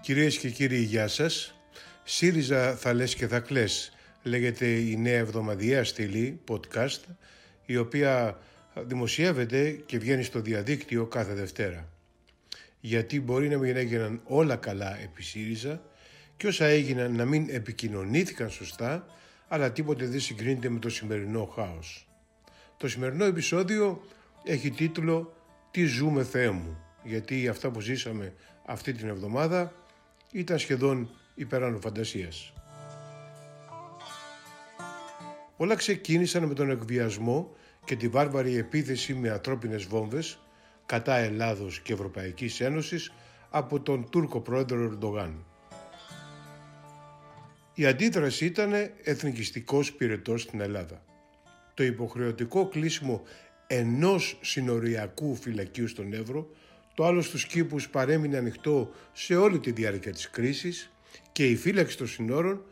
Κυρίες και κύριοι, γεια σας. ΣΥΡΙΖΑ θα λες και θα κλαις, λέγεται η νέα εβδομαδιαία στήλη podcast, η οποία δημοσιεύεται και βγαίνει στο διαδίκτυο κάθε Δευτέρα. Γιατί μπορεί να μην έγιναν όλα καλά επί ΣΥΡΙΖΑ και όσα έγιναν να μην επικοινωνήθηκαν σωστά, αλλά τίποτε δεν συγκρίνεται με το σημερινό χάος. Το σημερινό επεισόδιο έχει τίτλο «Τι ζούμε Θεέ μου» γιατί αυτά που ζήσαμε αυτή την εβδομάδα ήταν σχεδόν υπεράνω φαντασίας. Όλα ξεκίνησαν με τον εκβιασμό και τη βάρβαρη επίθεση με ανθρώπινες βόμβες κατά Ελλάδος και Ευρωπαϊκής Ένωσης από τον Τούρκο πρόεδρο Ερντογάν. Η αντίδραση ήταν εθνικιστικός πυρετός στην Ελλάδα. Το υποχρεωτικό κλείσιμο ενός συνοριακού φυλακίου στον Εύρο το άλλο στους κήπους παρέμεινε ανοιχτό σε όλη τη διάρκεια της κρίσης και η φύλαξη των συνόρων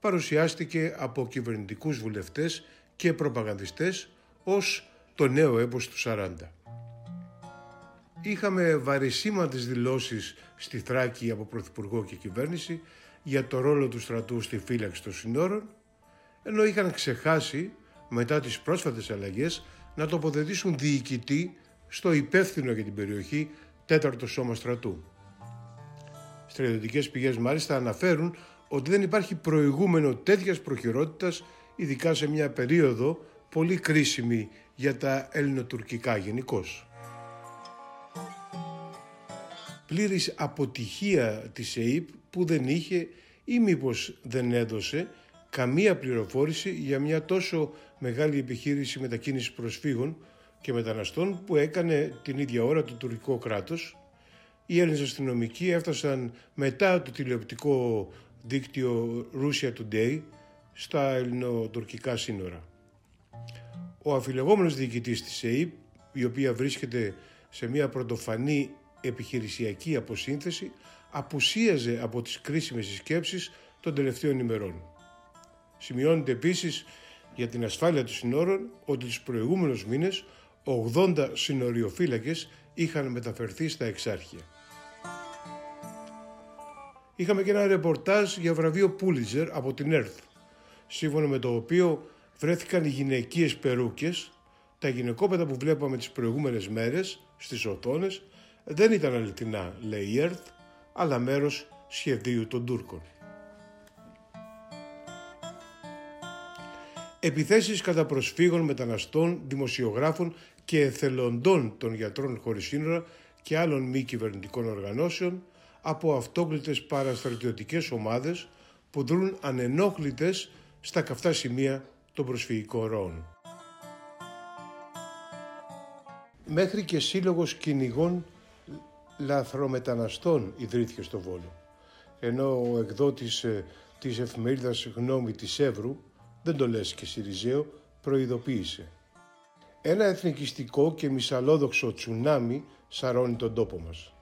παρουσιάστηκε από κυβερνητικούς βουλευτές και προπαγανδιστές ως το νέο έμπος του 40. Είχαμε βαρισίμαντες δηλώσεις στη Θράκη από Πρωθυπουργό και κυβέρνηση για το ρόλο του στρατού στη φύλαξη των συνόρων, ενώ είχαν ξεχάσει μετά τις πρόσφατες αλλαγές να τοποθετήσουν διοικητή στο υπεύθυνο για την περιοχή τέταρτο σώμα στρατού. Στρατιωτικές πηγές μάλιστα αναφέρουν ότι δεν υπάρχει προηγούμενο τέτοιας προχειρότητας ειδικά σε μια περίοδο πολύ κρίσιμη για τα ελληνοτουρκικά γενικώς. Πλήρης αποτυχία της ΕΕΠ που δεν είχε ή μήπως δεν έδωσε καμία πληροφόρηση για μια τόσο μεγάλη επιχείρηση μετακίνησης προσφύγων και μεταναστών που έκανε την ίδια ώρα το τουρκικό κράτος. Οι Έλληνες αστυνομικοί έφτασαν μετά το τηλεοπτικό δίκτυο Russia Today στα ελληνοτουρκικά σύνορα. Ο αφιλεγόμενος διοικητής της ΕΕΠ, η οποία βρίσκεται σε μια πρωτοφανή επιχειρησιακή αποσύνθεση, απουσίαζε από τις κρίσιμες συσκέψεις των τελευταίων ημερών. Σημειώνεται επίσης για την ασφάλεια των συνόρων ότι τους προηγούμενους μήνες 80 συνοριοφύλακες είχαν μεταφερθεί στα εξάρχεια. Είχαμε και ένα ρεπορτάζ για βραβείο Πούλιτζερ από την ΕΡΘ, σύμφωνα με το οποίο βρέθηκαν οι γυναικείες περούκες, τα γυναικόπαιδα που βλέπαμε τις προηγούμενες μέρες στις οθόνες δεν ήταν αληθινά, λέει η ΕΡΘ, αλλά μέρος σχεδίου των Τούρκων. Επιθέσεις κατά προσφύγων, μεταναστών, δημοσιογράφων και εθελοντών των γιατρών χωρίς σύνορα και άλλων μη κυβερνητικών οργανώσεων από αυτόκλητες παραστρατιωτικές ομάδες που δρούν ανενόχλητες στα καυτά σημεία των προσφυγικών ροών. Μέχρι και σύλλογος κυνηγών λαθρομεταναστών ιδρύθηκε στο Βόλο, ενώ ο εκδότης ε, της εφημερίδας Γνώμη της Εύρου, δεν το λες και Σιριζέο, προειδοποίησε. Ένα εθνικιστικό και μυσαλόδοξο τσουνάμι σαρώνει τον τόπο μας.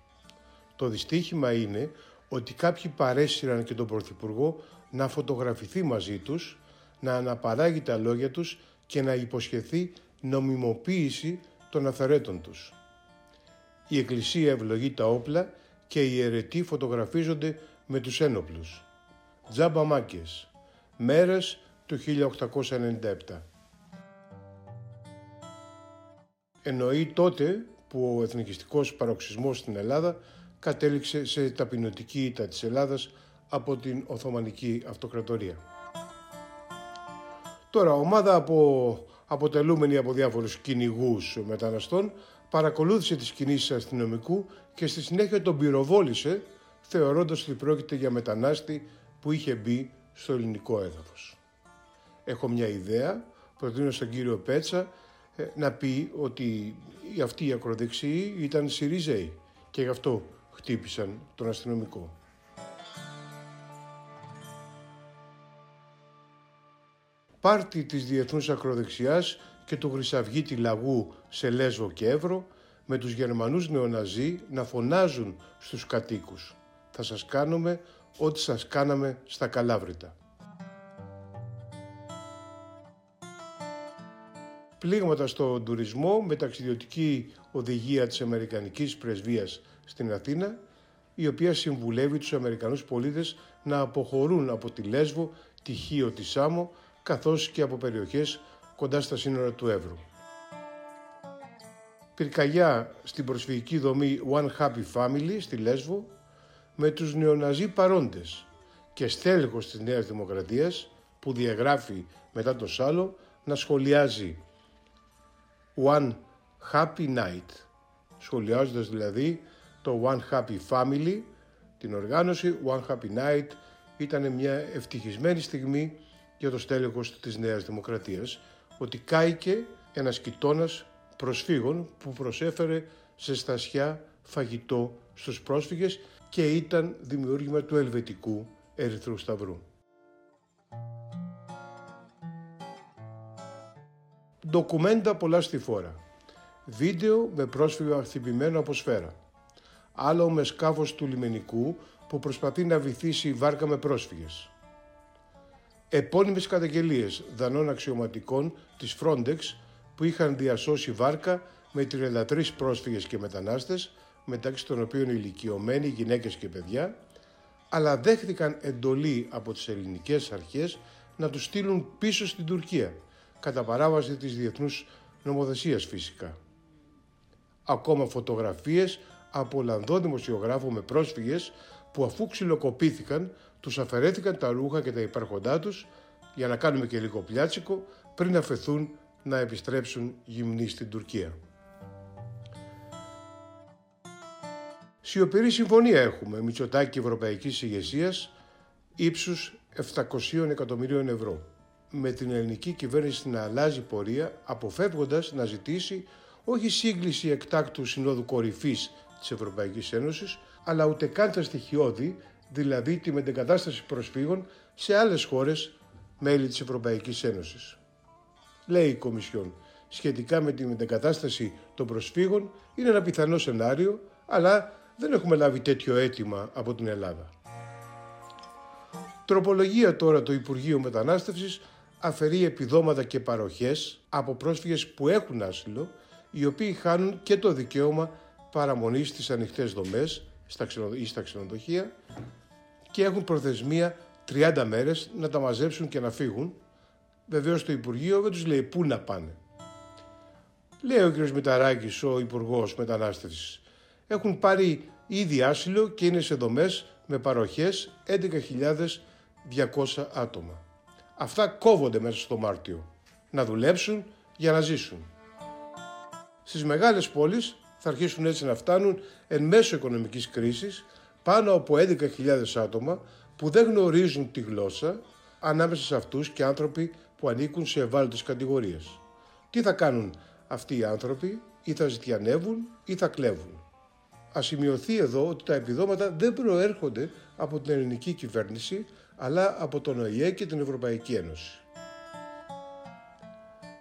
Το δυστύχημα είναι ότι κάποιοι παρέσυραν και τον Πρωθυπουργό να φωτογραφηθεί μαζί τους, να αναπαράγει τα λόγια τους και να υποσχεθεί νομιμοποίηση των αφαιρέτων τους. Η Εκκλησία ευλογεί τα όπλα και οι αιρετοί φωτογραφίζονται με τους ένοπλους. Τζάμπα Μάκες, μέρες του 1897. Εννοεί τότε που ο εθνικιστικός παροξισμός στην Ελλάδα κατέληξε σε ταπεινωτική ήττα της Ελλάδας από την Οθωμανική Αυτοκρατορία. Τώρα, ομάδα από, αποτελούμενη από διάφορους κυνηγούς μεταναστών παρακολούθησε τις κινήσεις αστυνομικού και στη συνέχεια τον πυροβόλησε θεωρώντας ότι πρόκειται για μετανάστη που είχε μπει στο ελληνικό έδαφος. Έχω μια ιδέα, προτείνω στον κύριο Πέτσα ε, να πει ότι αυτοί οι ακροδεξιοί ήταν Σιριζέοι και γι' αυτό χτύπησαν τον αστυνομικό. Πάρτι της διεθνούς ακροδεξιάς και του χρυσαυγίτη λαγού σε Λέσβο και Εύρο με τους Γερμανούς νεοναζί να φωνάζουν στους κατοίκους «Θα σας κάνουμε ό,τι σας κάναμε στα Καλάβρητα». Πλήγματα στον τουρισμό με ταξιδιωτική οδηγία της Αμερικανικής Πρεσβείας στην Αθήνα η οποία συμβουλεύει τους Αμερικανούς πολίτες να αποχωρούν από τη Λέσβο, τη Χίο, τη Σάμο, καθώς και από περιοχές κοντά στα σύνορα του Εύρου. Πυρκαγιά στην προσφυγική δομή One Happy Family στη Λέσβο με τους νεοναζί παρόντες και στέλεχος της Νέας Δημοκρατίας που διαγράφει μετά το σάλο να σχολιάζει One Happy Night σχολιάζοντας δηλαδή το One Happy Family την οργάνωση One Happy Night ήταν μια ευτυχισμένη στιγμή για το στέλεχος της Νέας Δημοκρατίας ότι κάηκε ένας κοιτώνας προσφύγων που προσέφερε σε στασιά φαγητό στους πρόσφυγες και ήταν δημιούργημα του Ελβετικού Ερυθρού Σταυρού. Ντοκουμέντα πολλά στη φόρα. Βίντεο με πρόσφυγο χτυπημένο από σφαίρα. Άλλο με σκάφος του λιμενικού που προσπαθεί να βυθίσει βάρκα με πρόσφυγες. Επώνυμες καταγγελίες δανών αξιωματικών της Frontex που είχαν διασώσει βάρκα με 33 πρόσφυγες και μετανάστες, μεταξύ των οποίων ηλικιωμένοι, γυναίκες και παιδιά, αλλά δέχτηκαν εντολή από τις ελληνικές αρχές να τους στείλουν πίσω στην Τουρκία, κατά παράβαση της διεθνούς νομοθεσίας φυσικά. Ακόμα φωτογραφίες από Ολλανδό δημοσιογράφο με πρόσφυγες που αφού ξυλοκοπήθηκαν τους αφαιρέθηκαν τα ρούχα και τα υπάρχοντά τους για να κάνουμε και λίγο πλιάτσικο πριν αφαιθούν να επιστρέψουν γυμνοί στην Τουρκία. Σιωπηρή συμφωνία έχουμε Μητσοτάκη Ευρωπαϊκής ηγεσίας ύψους 700 εκατομμυρίων ευρώ με την ελληνική κυβέρνηση να αλλάζει πορεία αποφεύγοντας να ζητήσει όχι σύγκληση εκτάκτου συνόδου κορυφής της Ευρωπαϊκής Ένωσης αλλά ούτε καν τα στοιχειώδη, δηλαδή τη μετεγκατάσταση προσφύγων σε άλλες χώρες μέλη της Ευρωπαϊκής Ένωσης λέει η Κομισιόν, σχετικά με την μετεγκατάσταση των προσφύγων είναι ένα πιθανό σενάριο, αλλά δεν έχουμε λάβει τέτοιο αίτημα από την Ελλάδα. Τροπολογία τώρα το Υπουργείο Μετανάστευσης αφαιρεί επιδόματα και παροχές από πρόσφυγες που έχουν άσυλο, οι οποίοι χάνουν και το δικαίωμα παραμονής στις ανοιχτές δομές ή στα ξενοδοχεία και έχουν προθεσμία 30 μέρες να τα μαζέψουν και να φύγουν Βεβαίως το Υπουργείο δεν τους λέει πού να πάνε. Λέει ο κ. Μηταράκης, ο Υπουργός Μετανάστευσης. Έχουν πάρει ήδη άσυλο και είναι σε δομές με παροχές 11.200 άτομα. Αυτά κόβονται μέσα στο Μάρτιο. Να δουλέψουν για να ζήσουν. Στις μεγάλες πόλεις θα αρχίσουν έτσι να φτάνουν εν μέσω οικονομικής κρίσης πάνω από 11.000 άτομα που δεν γνωρίζουν τη γλώσσα ανάμεσα σε αυτούς και άνθρωποι που ανήκουν σε ευάλωτες κατηγορίες. Τι θα κάνουν αυτοί οι άνθρωποι, ή θα ζητιανεύουν ή θα κλέβουν. Α σημειωθεί εδώ ότι τα επιδόματα δεν προέρχονται από την ελληνική κυβέρνηση, αλλά από τον ΟΗΕ και την Ευρωπαϊκή Ένωση.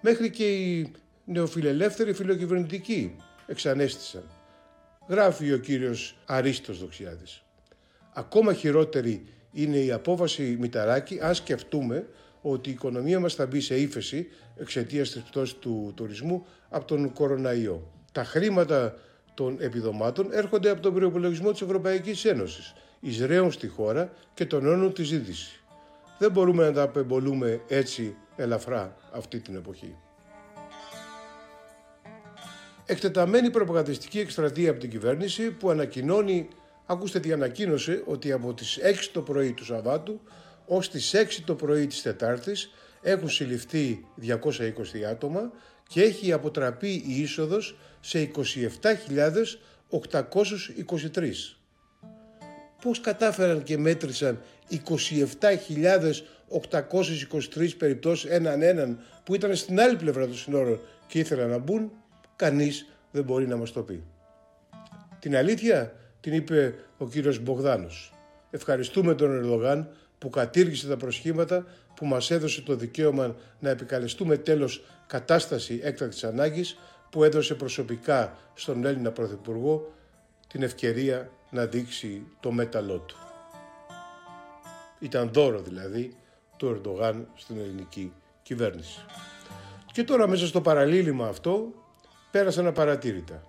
Μέχρι και οι νεοφιλελεύθεροι φιλοκυβερνητικοί εξανέστησαν. Γράφει ο κύριος Αρίστος Δοξιάδης. Ακόμα χειρότερη είναι η απόφαση Μηταράκη αν σκεφτούμε ότι η οικονομία μας θα μπει σε ύφεση εξαιτίας της πτώσης του τουρισμού από τον κοροναϊό. Τα χρήματα των επιδομάτων έρχονται από τον προπολογισμό της Ευρωπαϊκής Ένωσης, εισραίουν στη χώρα και τονώνουν της ζήτησης. Δεν μπορούμε να τα απεμπολούμε έτσι ελαφρά αυτή την εποχή. Εκτεταμένη προπαγανδιστική εκστρατεία από την κυβέρνηση που ανακοινώνει, ακούστε τι ανακοίνωσε, ότι από τις 6 το πρωί του Σαββάτου ως τις 6 το πρωί της Τετάρτης έχουν συλληφθεί 220 άτομα και έχει αποτραπεί η είσοδος σε 27.823. Πώς κατάφεραν και μέτρησαν 27.823 περιπτώσεις έναν έναν που ήταν στην άλλη πλευρά των συνόρων και ήθελαν να μπουν, κανείς δεν μπορεί να μας το πει. Την αλήθεια την είπε ο κύριος Μπογδάνος. Ευχαριστούμε τον Ερδογάν που κατήργησε τα προσχήματα που μας έδωσε το δικαίωμα να επικαλεστούμε τέλος κατάσταση έκτακτης ανάγκης που έδωσε προσωπικά στον Έλληνα Πρωθυπουργό την ευκαιρία να δείξει το μέταλλό του. Ήταν δώρο δηλαδή του Ερντογάν στην ελληνική κυβέρνηση. Και τώρα μέσα στο παραλίλημα αυτό πέρασαν απαρατήρητα.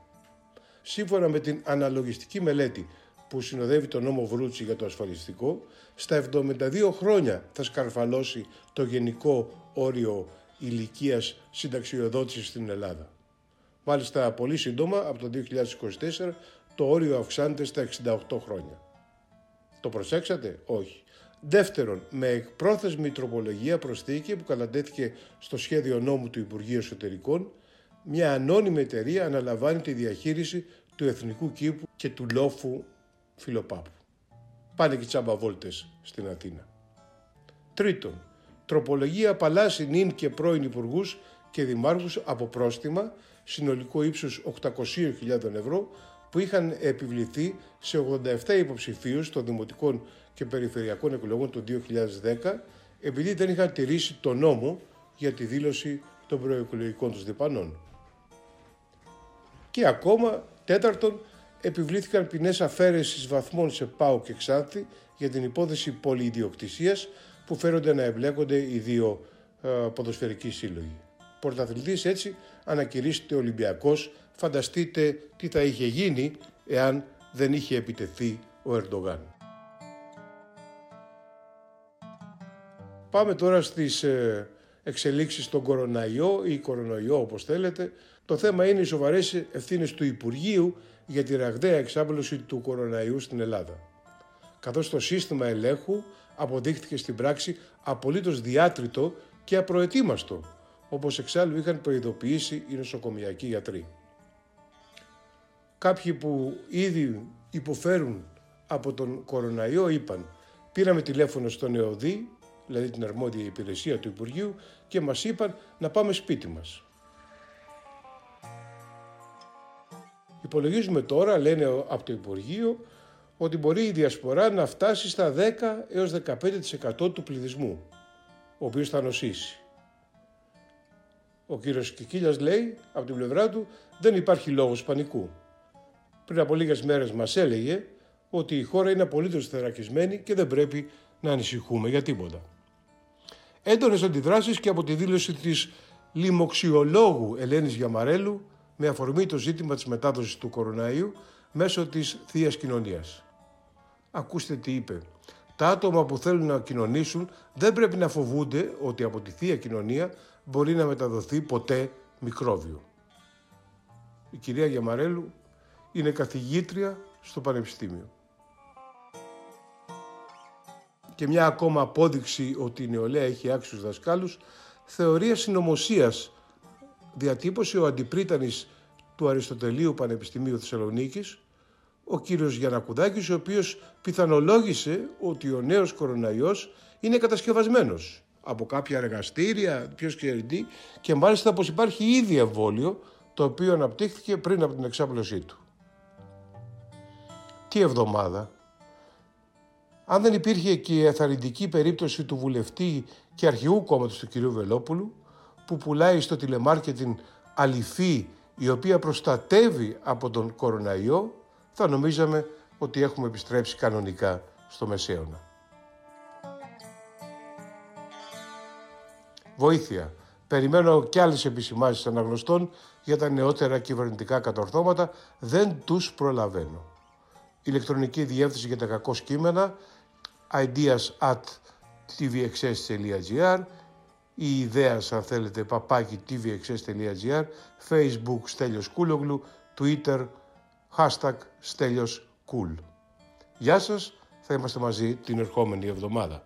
Σύμφωνα με την αναλογιστική μελέτη που συνοδεύει τον νόμο Βρούτσι για το ασφαλιστικό, στα 72 χρόνια θα σκαρφαλώσει το γενικό όριο ηλικίας συνταξιοδότησης στην Ελλάδα. Μάλιστα πολύ σύντομα, από το 2024, το όριο αυξάνεται στα 68 χρόνια. Το προσέξατε; Όχι. Δεύτερον, με πρόθεσμη τροπολογία προσθήκη που κατατέθηκε στο σχέδιο νόμου του Υπουργείου Εσωτερικών, μια ανώνυμη εταιρεία αναλαμβάνει τη διαχείριση του εθνικού κήπου και του λόφου Φιλοπάπου. Πάνε και τσάμπα βόλτες στην Αθήνα. Τρίτον, τροπολογία απαλλάσσει νυν και πρώην υπουργούς και δημάρχους από πρόστιμα συνολικό ύψους 800.000 ευρώ που είχαν επιβληθεί σε 87 υποψηφίους των δημοτικών και περιφερειακών εκλογών του 2010 επειδή δεν είχαν τηρήσει το νόμο για τη δήλωση των προεκλογικών τους διπανών. Και ακόμα, τέταρτον, επιβλήθηκαν ποινές αφαίρεσης βαθμών σε ΠΑΟ και Ξάνθη για την υπόθεση πολυιδιοκτησίας που φέρονται να εμπλέκονται οι δύο ε, ποδοσφαιρικοί σύλλογοι. Πρωταθλητής έτσι ανακηρύσσεται Ολυμπιακός, φανταστείτε τι θα είχε γίνει εάν δεν είχε επιτεθεί ο Ερντογάν. Πάμε τώρα στις ε, εξελίξεις στον κοροναϊό ή κορονοϊό όπως θέλετε. Το θέμα είναι οι σοβαρές ευθύνες του Υπουργείου για τη ραγδαία εξάπλωση του κοροναϊού στην Ελλάδα. Καθώς το σύστημα ελέγχου αποδείχθηκε στην πράξη απολύτως διάτριτο και απροετοίμαστο, όπως εξάλλου είχαν προειδοποιήσει οι νοσοκομιακοί γιατροί. Κάποιοι που ήδη υποφέρουν από τον κοροναϊό είπαν πήραμε τηλέφωνο στον ΕΟΔΗ, δηλαδή την αρμόδια υπηρεσία του Υπουργείου και μας είπαν να πάμε σπίτι μας. Υπολογίζουμε τώρα, λένε από το Υπουργείο, ότι μπορεί η διασπορά να φτάσει στα 10 έως 15% του πληθυσμού, ο οποίος θα νοσήσει. Ο κύριος Κικίλιας λέει, από την πλευρά του, δεν υπάρχει λόγος πανικού. Πριν από λίγες μέρες μας έλεγε ότι η χώρα είναι απολύτως θερακισμένη και δεν πρέπει να ανησυχούμε για τίποτα. Έντονες αντιδράσεις και από τη δήλωση της λοιμοξιολόγου Ελένης Γιαμαρέλου με αφορμή το ζήτημα της μετάδοσης του κοροναϊού μέσω της θείας Κοινωνίας. Ακούστε τι είπε. Τα άτομα που θέλουν να κοινωνήσουν δεν πρέπει να φοβούνται ότι από τη Θεία Κοινωνία μπορεί να μεταδοθεί ποτέ μικρόβιο. Η κυρία Γιαμαρέλου είναι καθηγήτρια στο Πανεπιστήμιο. Και μια ακόμα απόδειξη ότι η νεολαία έχει άξιους δασκάλους, θεωρία συνωμοσίας διατύπωσε ο αντιπρίτανης του Αριστοτελείου Πανεπιστημίου Θεσσαλονίκης, ο κύριος Γιανακουδάκης, ο οποίος πιθανολόγησε ότι ο νέος κοροναϊός είναι κατασκευασμένος από κάποια εργαστήρια, ποιος ξέρει τι, και μάλιστα πως υπάρχει ήδη εμβόλιο το οποίο αναπτύχθηκε πριν από την εξάπλωσή του. Τι εβδομάδα. Αν δεν υπήρχε και η εθαρρυντική περίπτωση του βουλευτή και αρχηγού κόμματος του κυρίου Βελόπουλου, που πουλάει στο τηλεμάρκετινγκ αληθή η οποία προστατεύει από τον κοροναϊό, θα νομίζαμε ότι έχουμε επιστρέψει κανονικά στο Μεσαίωνα. Βοήθεια. Περιμένω και άλλες επισημάσεις αναγνωστών για τα νεότερα κυβερνητικά κατορθώματα. Δεν τους προλαβαίνω. Ηλεκτρονική διεύθυνση για τα κακό κείμενα ideas at tvxs.gr η ιδέα αν θέλετε παπάκι tvxs.gr facebook Στέλιος Κούλογλου twitter hashtag Στέλιος Κούλ. Γεια σας, θα είμαστε μαζί την ερχόμενη εβδομάδα.